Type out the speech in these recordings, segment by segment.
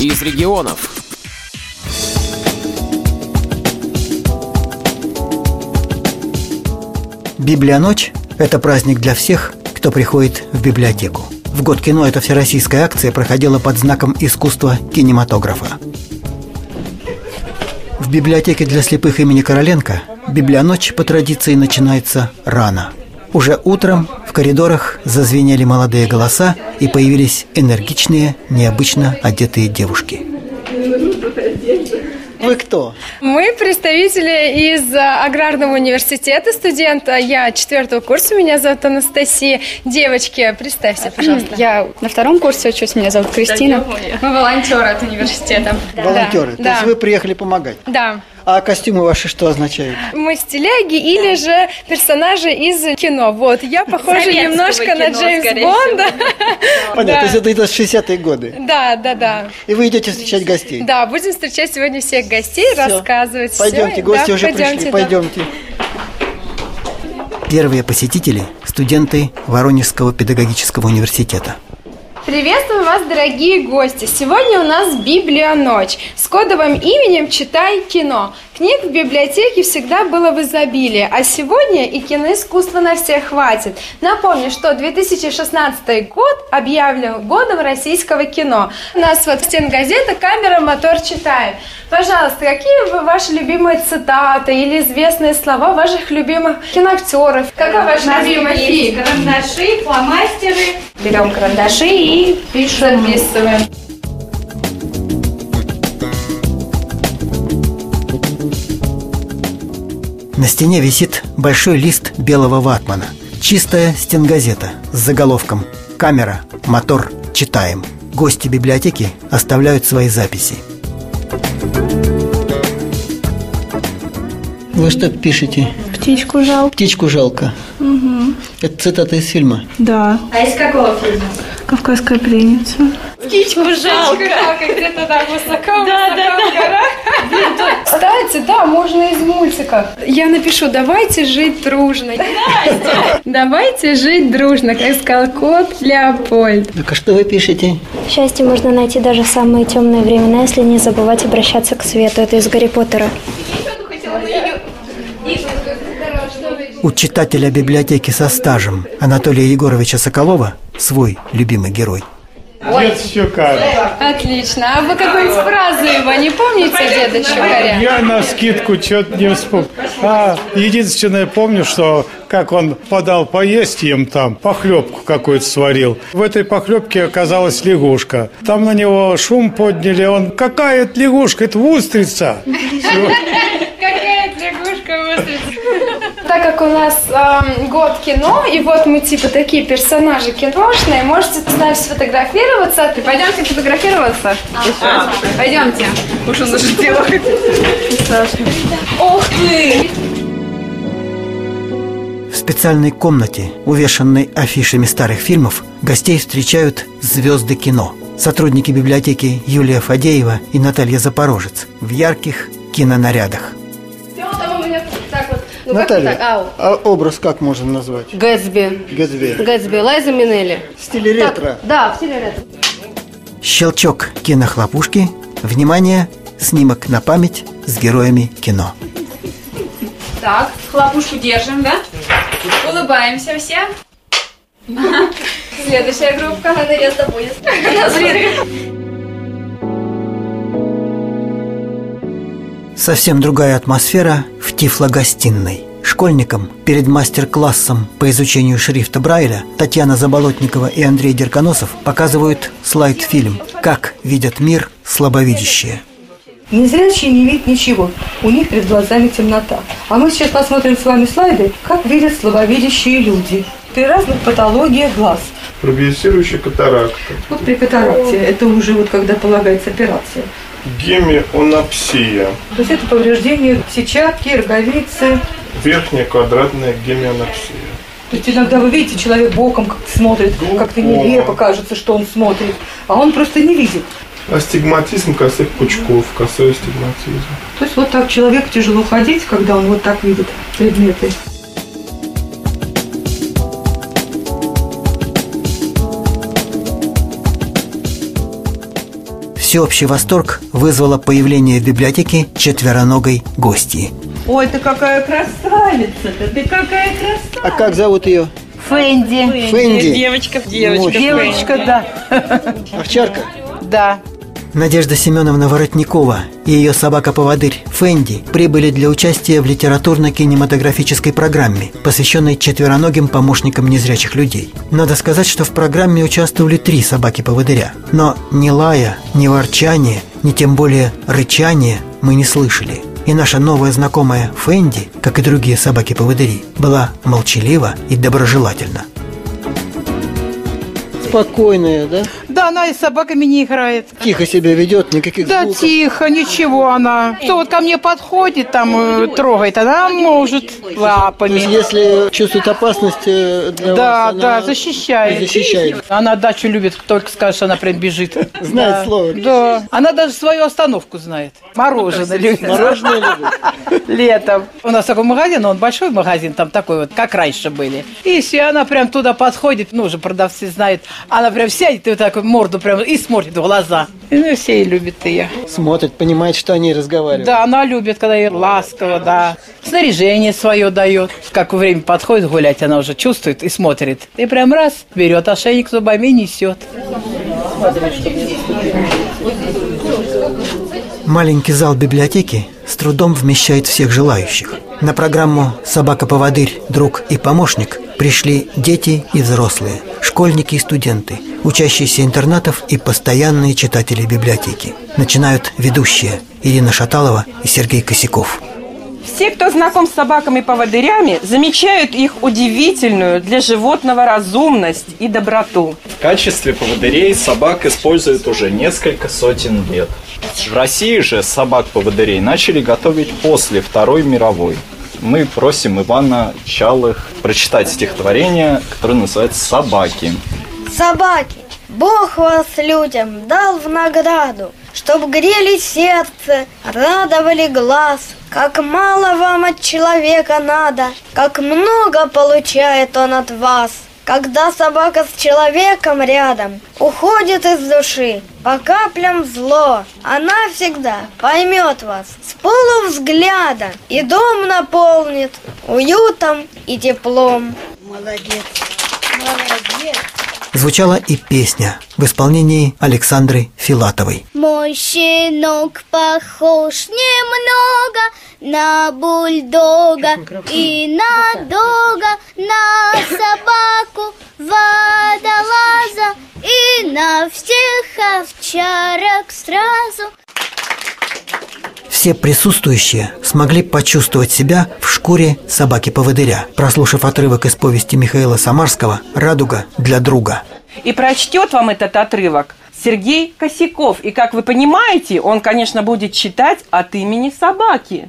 из регионов. Библионочь – это праздник для всех, кто приходит в библиотеку. В год кино эта всероссийская акция проходила под знаком искусства кинематографа. В библиотеке для слепых имени Короленко библионочь по традиции начинается рано. Уже утром коридорах зазвенели молодые голоса и появились энергичные, необычно одетые девушки. Вы кто? Мы представители из а, Аграрного университета, студента. Я четвертого курса, меня зовут Анастасия. Девочки, представься, пожалуйста. Я на втором курсе учусь, меня зовут Кристина. Мы волонтеры от университета. Волонтеры. То Да. есть вы приехали помогать. Да. А костюмы ваши что означают? Мы стиляги или же персонажи из кино. Вот, я похожа немножко на Джеймс Бонда. Понятно, Да. то есть это, это 60-е годы. Да, да, да. И вы идете встречать гостей. Да, будем встречать сегодня всех гостей, рассказывать. Пойдемте, гости Да, уже пойдемте, пришли, да. пойдемте. Первые посетители – студенты Воронежского педагогического университета. Приветствую вас, дорогие гости! Сегодня у нас Библионочь с кодовым именем «Читай кино». Книг в библиотеке всегда было в изобилии, а сегодня и киноискусства на всех хватит. Напомню, что 2016 год объявлен годом российского кино. У нас вот стенгазета «Камера, мотор, читаем». Пожалуйста, какие вы ваши любимые цитаты или известные слова ваших любимых киноактеров? Какой ваш любимый фильм? Карандаши, фломастеры. Берем карандаши и пишем. Записываем. На стене висит большой лист белого ватмана. Чистая стенгазета с заголовком «Камера, мотор, читаем». Гости библиотеки оставляют свои записи. Вы что пишете? Птичку жалко. Птичку жалко. Это цитата из фильма. Да. А из какого фильма? Кавказская пленница. Птичку жалко. где-то там высоко, да, да, да. Кстати, да, можно из мультика. Я напишу «Давайте жить дружно». Давайте жить дружно, как сказал кот Леопольд. Так а что вы пишете? Счастье можно найти даже в самые темные времена, если не забывать обращаться к свету. Это из Гарри Поттера. У читателя библиотеки со стажем Анатолия Егоровича Соколова свой любимый герой. Дед Щукарь. Отлично. А вы какую-нибудь фразу его не помните, деда Щукаря? Я на скидку что-то не вспомнил. А, единственное, помню, что как он подал поесть им там, похлебку какую-то сварил. В этой похлебке оказалась лягушка. Там на него шум подняли, он, какая это лягушка, это устрица. Какая как у нас эм, год кино, и вот мы типа такие персонажи киношные, можете с нами сфотографироваться. Пойдемте фотографироваться. Пойдемте. Уж он уже делает. Ух ты! В специальной комнате, увешанной афишами старых фильмов, гостей встречают звезды кино. Сотрудники библиотеки Юлия Фадеева и Наталья Запорожец в ярких кинонарядах. Так. Ну, как Наталья, так? Ау. а образ как можно назвать? Гэтсби. Гэтсби. Гэтсби. Лайза Минелли. В стиле ретро. Да, в стиле ретро. Щелчок кинохлопушки. Внимание! Снимок на память с героями кино. Так, хлопушку держим, да? Улыбаемся все. Следующая группа. Наконец-то будет. Совсем другая атмосфера Тифло-гостиной. Школьникам перед мастер-классом по изучению шрифта Брайля Татьяна Заболотникова и Андрей Дерконосов показывают слайд-фильм «Как видят мир слабовидящие». Незрячие не видят ничего, у них перед глазами темнота. А мы сейчас посмотрим с вами слайды, как видят слабовидящие люди при разных патологиях глаз. Прогрессирующая катаракта, Вот при катаракте, это уже вот когда полагается операция. Гемионапсия, То есть это повреждение сетчатки, роговицы. верхняя квадратная гемионапсия. То есть иногда вы видите, человек боком как-то смотрит, как-то нелепо кажется, что он смотрит, а он просто не видит. Астигматизм косых пучков, косой астигматизм. То есть вот так человеку тяжело ходить, когда он вот так видит предметы. Всеобщий восторг вызвало появление в библиотеке четвероногой гостьи. Ой, ты какая красавица-то, ты какая красавица. А как зовут ее? Фэнди. Фэнди. Девочка, девочка. Девочка, да. Овчарка? Да. Надежда Семеновна Воротникова и ее собака-поводырь Фэнди прибыли для участия в литературно-кинематографической программе, посвященной четвероногим помощникам незрячих людей. Надо сказать, что в программе участвовали три собаки-поводыря. Но ни лая, ни ворчания, ни тем более рычания мы не слышали. И наша новая знакомая Фэнди, как и другие собаки-поводыри, была молчалива и доброжелательна. Спокойная, да? Да, она и с собаками не играет. Тихо себя ведет, никаких Да звуков. тихо, ничего она. Кто вот ко мне подходит, там э, трогает, она может То есть, лапами. если чувствует опасность э, для Да, вас, да, защищает. защищает. Она дачу любит, только скажешь, она прям бежит. Знает Да. слово. Да. Она даже свою остановку знает. Мороженое любит. Мороженое любит. Летом. У нас такой магазин, он большой магазин, там такой вот, как раньше были. И все, она прям туда подходит, ну, уже продавцы знают. Она прям сядет и вот так вот морду прям и смотрит в глаза. И, ну, все и любят ее. Смотрит, понимает, что они разговаривают. Да, она любит, когда ей ласково, да. Снаряжение свое дает. Как время подходит гулять, она уже чувствует и смотрит. И прям раз, берет ошейник зубами и несет. Маленький зал библиотеки с трудом вмещает всех желающих. На программу «Собака-поводырь. Друг и помощник» пришли дети и взрослые, школьники и студенты, учащиеся интернатов и постоянные читатели библиотеки. Начинают ведущие Ирина Шаталова и Сергей Косяков. Все, кто знаком с собаками-поводырями, замечают их удивительную для животного разумность и доброту. В качестве поводырей собак используют уже несколько сотен лет. В России же собак-поводырей начали готовить после Второй мировой. Мы просим Ивана Чалых прочитать стихотворение, которое называется «Собаки». Собаки, Бог вас людям дал в награду, Чтоб грели сердце, радовали глаз. Как мало вам от человека надо, Как много получает он от вас. Когда собака с человеком рядом Уходит из души по каплям зло, Она всегда поймет вас с полувзгляда И дом наполнит уютом и теплом. Молодец, молодец. Звучала и песня в исполнении Александры Филатовой. Мой щенок похож немного на бульдога и на дога, на собаку водолаза и на всех овчарок сразу. Все присутствующие смогли почувствовать себя в шкуре собаки-поводыря, прослушав отрывок из повести Михаила Самарского «Радуга для друга». И прочтет вам этот отрывок Сергей Косяков. И как вы понимаете, он, конечно, будет читать от имени собаки.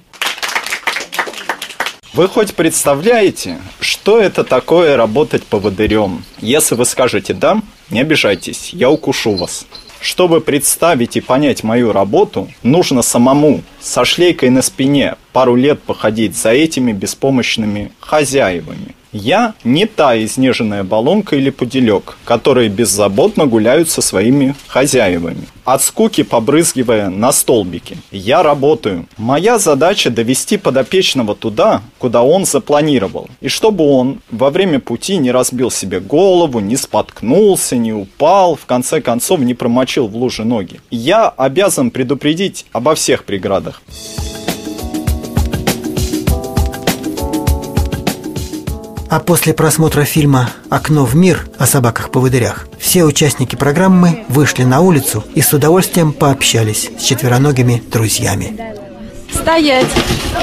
Вы хоть представляете, что это такое работать поводырем? Если вы скажете «да», не обижайтесь, я укушу вас. Чтобы представить и понять мою работу, нужно самому со шлейкой на спине пару лет походить за этими беспомощными хозяевами. Я не та изнеженная баллонка или пуделек, которые беззаботно гуляют со своими хозяевами, от скуки побрызгивая на столбики. Я работаю. Моя задача довести подопечного туда, куда он запланировал, и чтобы он во время пути не разбил себе голову, не споткнулся, не упал, в конце концов не промочил в луже ноги. Я обязан предупредить обо всех преградах. А после просмотра фильма «Окно в мир» о собаках-поводырях все участники программы вышли на улицу и с удовольствием пообщались с четвероногими друзьями. Стоять.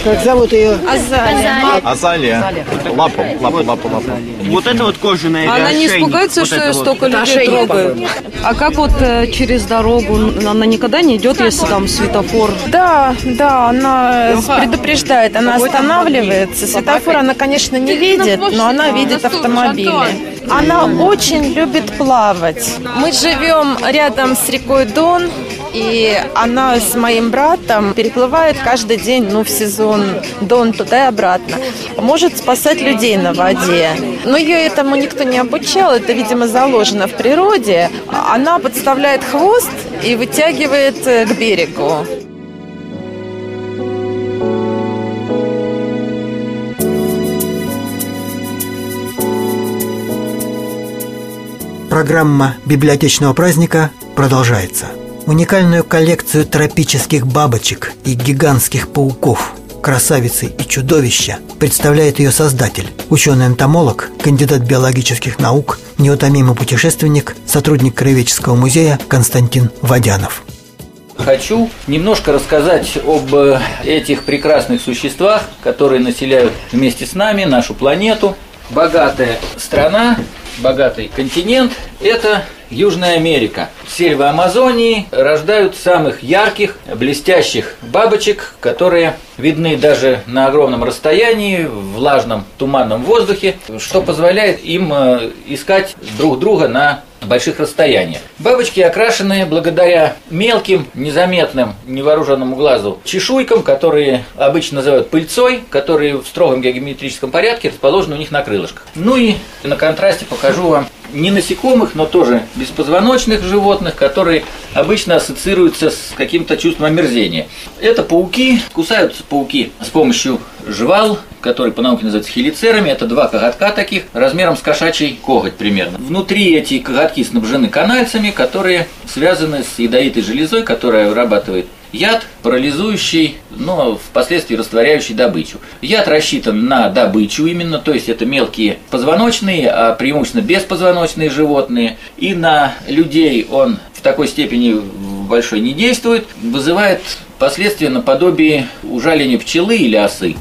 Как зовут ее? Азалия. Азалия. Лапу, лапу, лапу, лапу. Вот это вот кожаная Она не испугается, Вот что вот. столько людей трогаю. А как вот э, через дорогу? Она никогда не идет, если там светофор? Да, да, она предупреждает, она останавливается. Светофор она, конечно, не видит, но она видит автомобили. Она очень любит плавать. Мы живем рядом с рекой Дон, И она с моим братом переплывает каждый день, ну, в сезон Дон туда и обратно. Может спасать людей на воде. Но ее этому никто не обучал, это, видимо, заложено в природе. Она подставляет хвост и вытягивает э, к берегу. Программа библиотечного праздника продолжается. Уникальную коллекцию тропических бабочек и гигантских пауков, красавицы и чудовища представляет ее создатель, ученый-энтомолог, кандидат биологических наук, неутомимый путешественник, сотрудник Краеведческого музея Константин Водянов. Хочу немножко рассказать об э, этих прекрасных существах, которые населяют вместе с нами нашу планету. Богатая страна, богатый континент – это Южная Америка. Сельвы Амазонии рождают самых ярких, блестящих бабочек, которые видны даже на огромном расстоянии, в влажном туманном воздухе, что позволяет им э, искать друг друга на больших расстояниях. Бабочки окрашены благодаря мелким, незаметным, невооруженному глазу чешуйкам, которые обычно называют пыльцой, которые в строгом геометрическом порядке расположены у них на крылышках. Ну и на контрасте покажу вам не насекомых, но тоже беспозвоночных животных, которые обычно ассоциируются с каким-то чувством омерзения. Это пауки, кусаются пауки с помощью жвал, которые по науке называются хелицерами. Это два коготка таких, размером с кошачий коготь примерно. Внутри эти коготки снабжены канальцами, которые связаны с ядовитой железой, которая вырабатывает яд, парализующий, но впоследствии растворяющий добычу. Яд рассчитан на добычу именно, то есть это мелкие позвоночные, а преимущественно беспозвоночные животные. И на людей он в такой степени большой не действует, вызывает последствия наподобие ужаления пчелы или осы.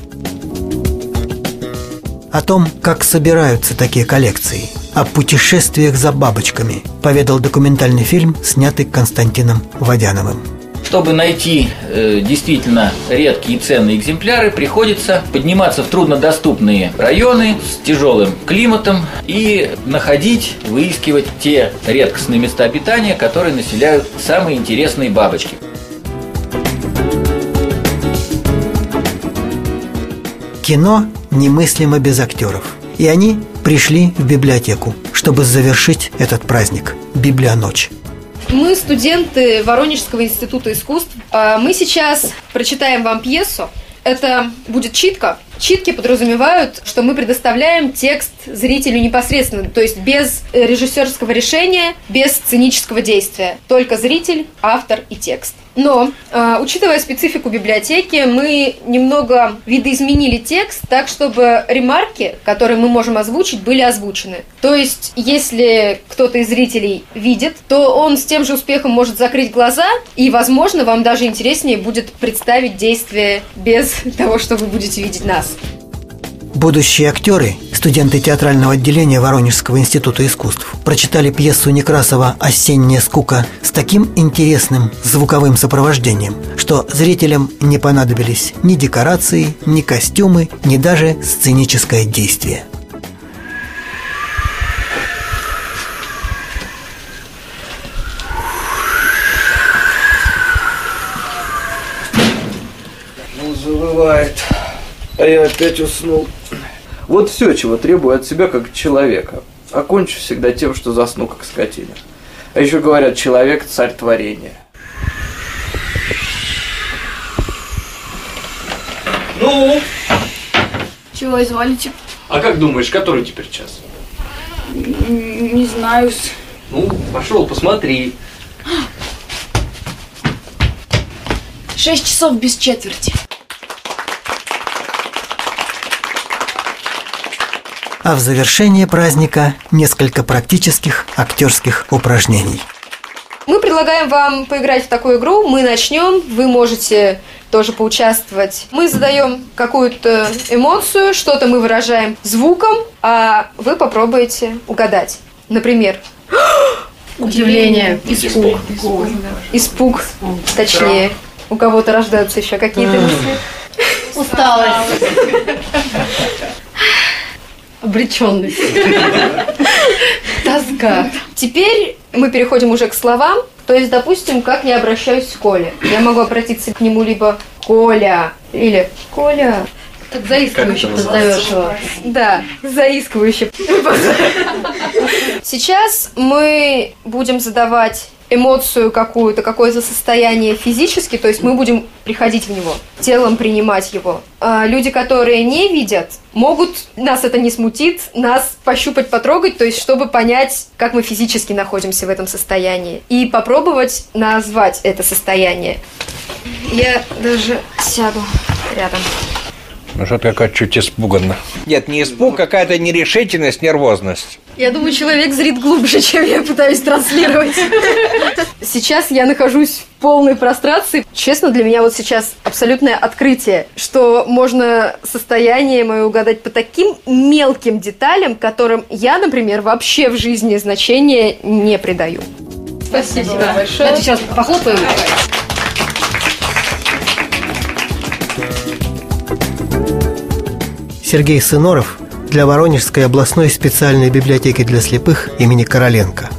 О том, как собираются такие коллекции, о путешествиях за бабочками, поведал документальный фильм, снятый Константином Водяновым. Чтобы найти э, действительно редкие и ценные экземпляры, приходится подниматься в труднодоступные районы с тяжелым климатом и находить, выискивать те редкостные места обитания, которые населяют самые интересные бабочки. Кино немыслимо без актеров. И они пришли в библиотеку, чтобы завершить этот праздник – Библионочь. Мы студенты Воронежского института искусств. А, Мы сейчас прочитаем вам пьесу. Это будет читка. Читки подразумевают, что мы предоставляем текст зрителю непосредственно, то есть без режиссерского решения, без сценического действия. Только зритель, автор и текст. Но, э, учитывая специфику библиотеки, мы немного видоизменили текст так, чтобы ремарки, которые мы можем озвучить, были озвучены. То есть, если кто-то из зрителей видит, то он с тем же успехом может закрыть глаза, и, возможно, вам даже интереснее будет представить действие без того, что вы будете видеть нас. Будущие актеры, студенты театрального отделения Воронежского института искусств, прочитали пьесу Некрасова «Осенняя скука» с таким интересным звуковым сопровождением, что зрителям не понадобились ни декорации, ни костюмы, ни даже сценическое действие. Ну, завывает. А я опять уснул. Вот все, чего требую от себя как человека. Окончу всегда тем, что засну как скотина. А еще говорят, человек – царь творения. Ну? Чего изволите? А как думаешь, который теперь час? Не знаю. Ну, пошел, посмотри. Шесть часов без четверти. А в завершение праздника несколько практических актерских упражнений. Мы предлагаем вам поиграть в такую игру. Мы начнем, вы можете тоже поучаствовать. Мы задаем какую-то эмоцию, что-то мы выражаем звуком, а вы попробуете угадать. Например, удивление, испуг, испуг, точнее. У кого-то рождаются еще какие-то мысли. Усталость. Обреченность. Тоска. Теперь мы переходим уже к словам. То есть, допустим, как я обращаюсь к Коле. Я могу обратиться к нему либо Коля или Коля. Так заискивающе позовешь его. Да, заискивающе. Сейчас мы будем задавать эмоцию какую-то, какое-то состояние физически, то есть мы будем приходить в него, телом принимать его. А люди, которые не видят, могут, нас это не смутит, нас пощупать, потрогать, то есть чтобы понять, как мы физически находимся в этом состоянии, и попробовать назвать это состояние. Я даже сяду рядом. Ну что-то какая чуть испуганно. Нет, не испуг, какая-то нерешительность, нервозность. Я думаю, человек зрит глубже, чем я пытаюсь транслировать. Сейчас я нахожусь в полной прострации. Честно, для меня вот сейчас абсолютное открытие, что можно состояние мое угадать по таким мелким деталям, которым я, например, вообще в жизни значения не придаю. Спасибо большое. Давайте сейчас похлопаем. Сергей Сыноров для Воронежской областной специальной библиотеки для слепых имени Короленко.